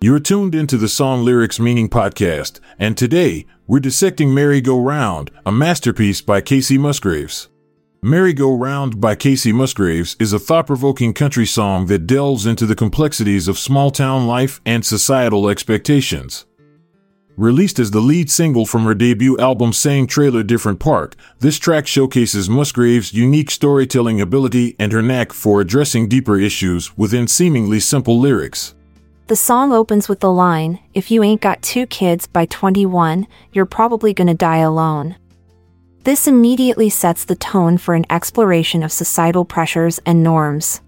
You're tuned into the Song Lyrics Meaning podcast, and today we're dissecting Merry Go Round, a masterpiece by Kacey Musgraves. Merry Go Round by Kacey Musgraves is a thought provoking country song that delves into the complexities of small town life and societal expectations. Released as the lead single from her debut album Same Trailer Different Park, this track showcases Musgraves' unique storytelling ability and her knack for addressing deeper issues within seemingly simple lyrics. The song opens with the line If you ain't got two kids by 21, you're probably gonna die alone. This immediately sets the tone for an exploration of societal pressures and norms.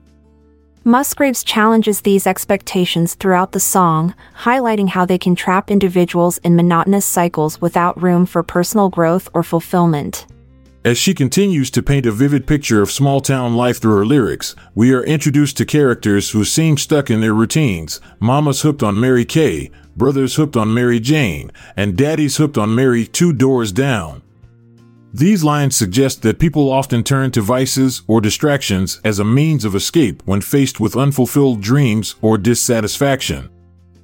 Musgraves challenges these expectations throughout the song, highlighting how they can trap individuals in monotonous cycles without room for personal growth or fulfillment. As she continues to paint a vivid picture of small town life through her lyrics, we are introduced to characters who seem stuck in their routines. Mama's hooked on Mary Kay, brother's hooked on Mary Jane, and daddy's hooked on Mary two doors down. These lines suggest that people often turn to vices or distractions as a means of escape when faced with unfulfilled dreams or dissatisfaction.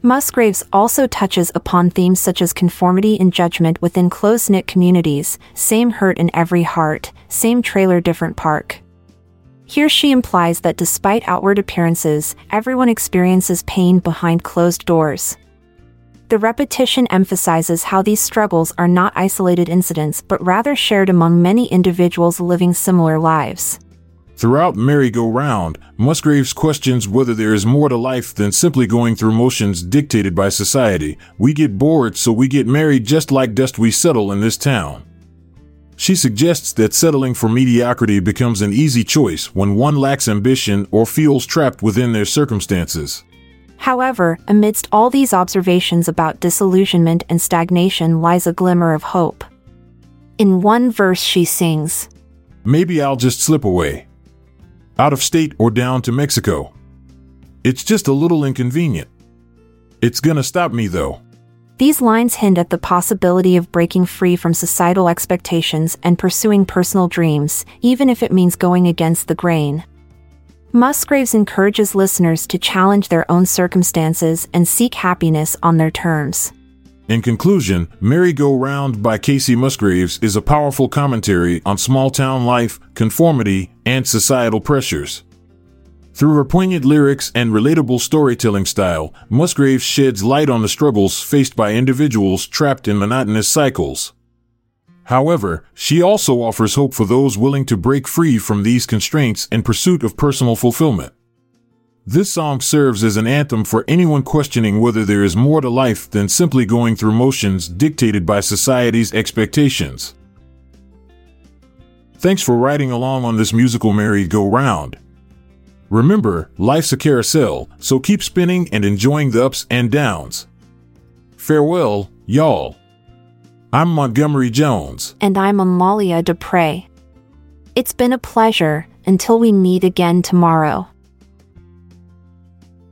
Musgraves also touches upon themes such as conformity and judgment within close knit communities, same hurt in every heart, same trailer, different park. Here she implies that despite outward appearances, everyone experiences pain behind closed doors. The repetition emphasizes how these struggles are not isolated incidents but rather shared among many individuals living similar lives. Throughout Merry Go Round, Musgraves questions whether there is more to life than simply going through motions dictated by society. We get bored, so we get married just like dust we settle in this town. She suggests that settling for mediocrity becomes an easy choice when one lacks ambition or feels trapped within their circumstances. However, amidst all these observations about disillusionment and stagnation lies a glimmer of hope. In one verse, she sings, Maybe I'll just slip away out of state or down to Mexico. It's just a little inconvenient. It's gonna stop me though. These lines hint at the possibility of breaking free from societal expectations and pursuing personal dreams, even if it means going against the grain. Musgraves encourages listeners to challenge their own circumstances and seek happiness on their terms. In conclusion, Merry Go Round by Kacey Musgraves is a powerful commentary on small town life, conformity, and societal pressures. Through her poignant lyrics and relatable storytelling style, Musgraves sheds light on the struggles faced by individuals trapped in monotonous cycles. However, she also offers hope for those willing to break free from these constraints in pursuit of personal fulfillment. This song serves as an anthem for anyone questioning whether there is more to life than simply going through motions dictated by society's expectations. Thanks for riding along on this musical merry-go-round. Remember, life's a carousel, so keep spinning and enjoying the ups and downs. Farewell, y'all. I'm Montgomery Jones. And I'm Amalia Dupre. It's been a pleasure until we meet again tomorrow.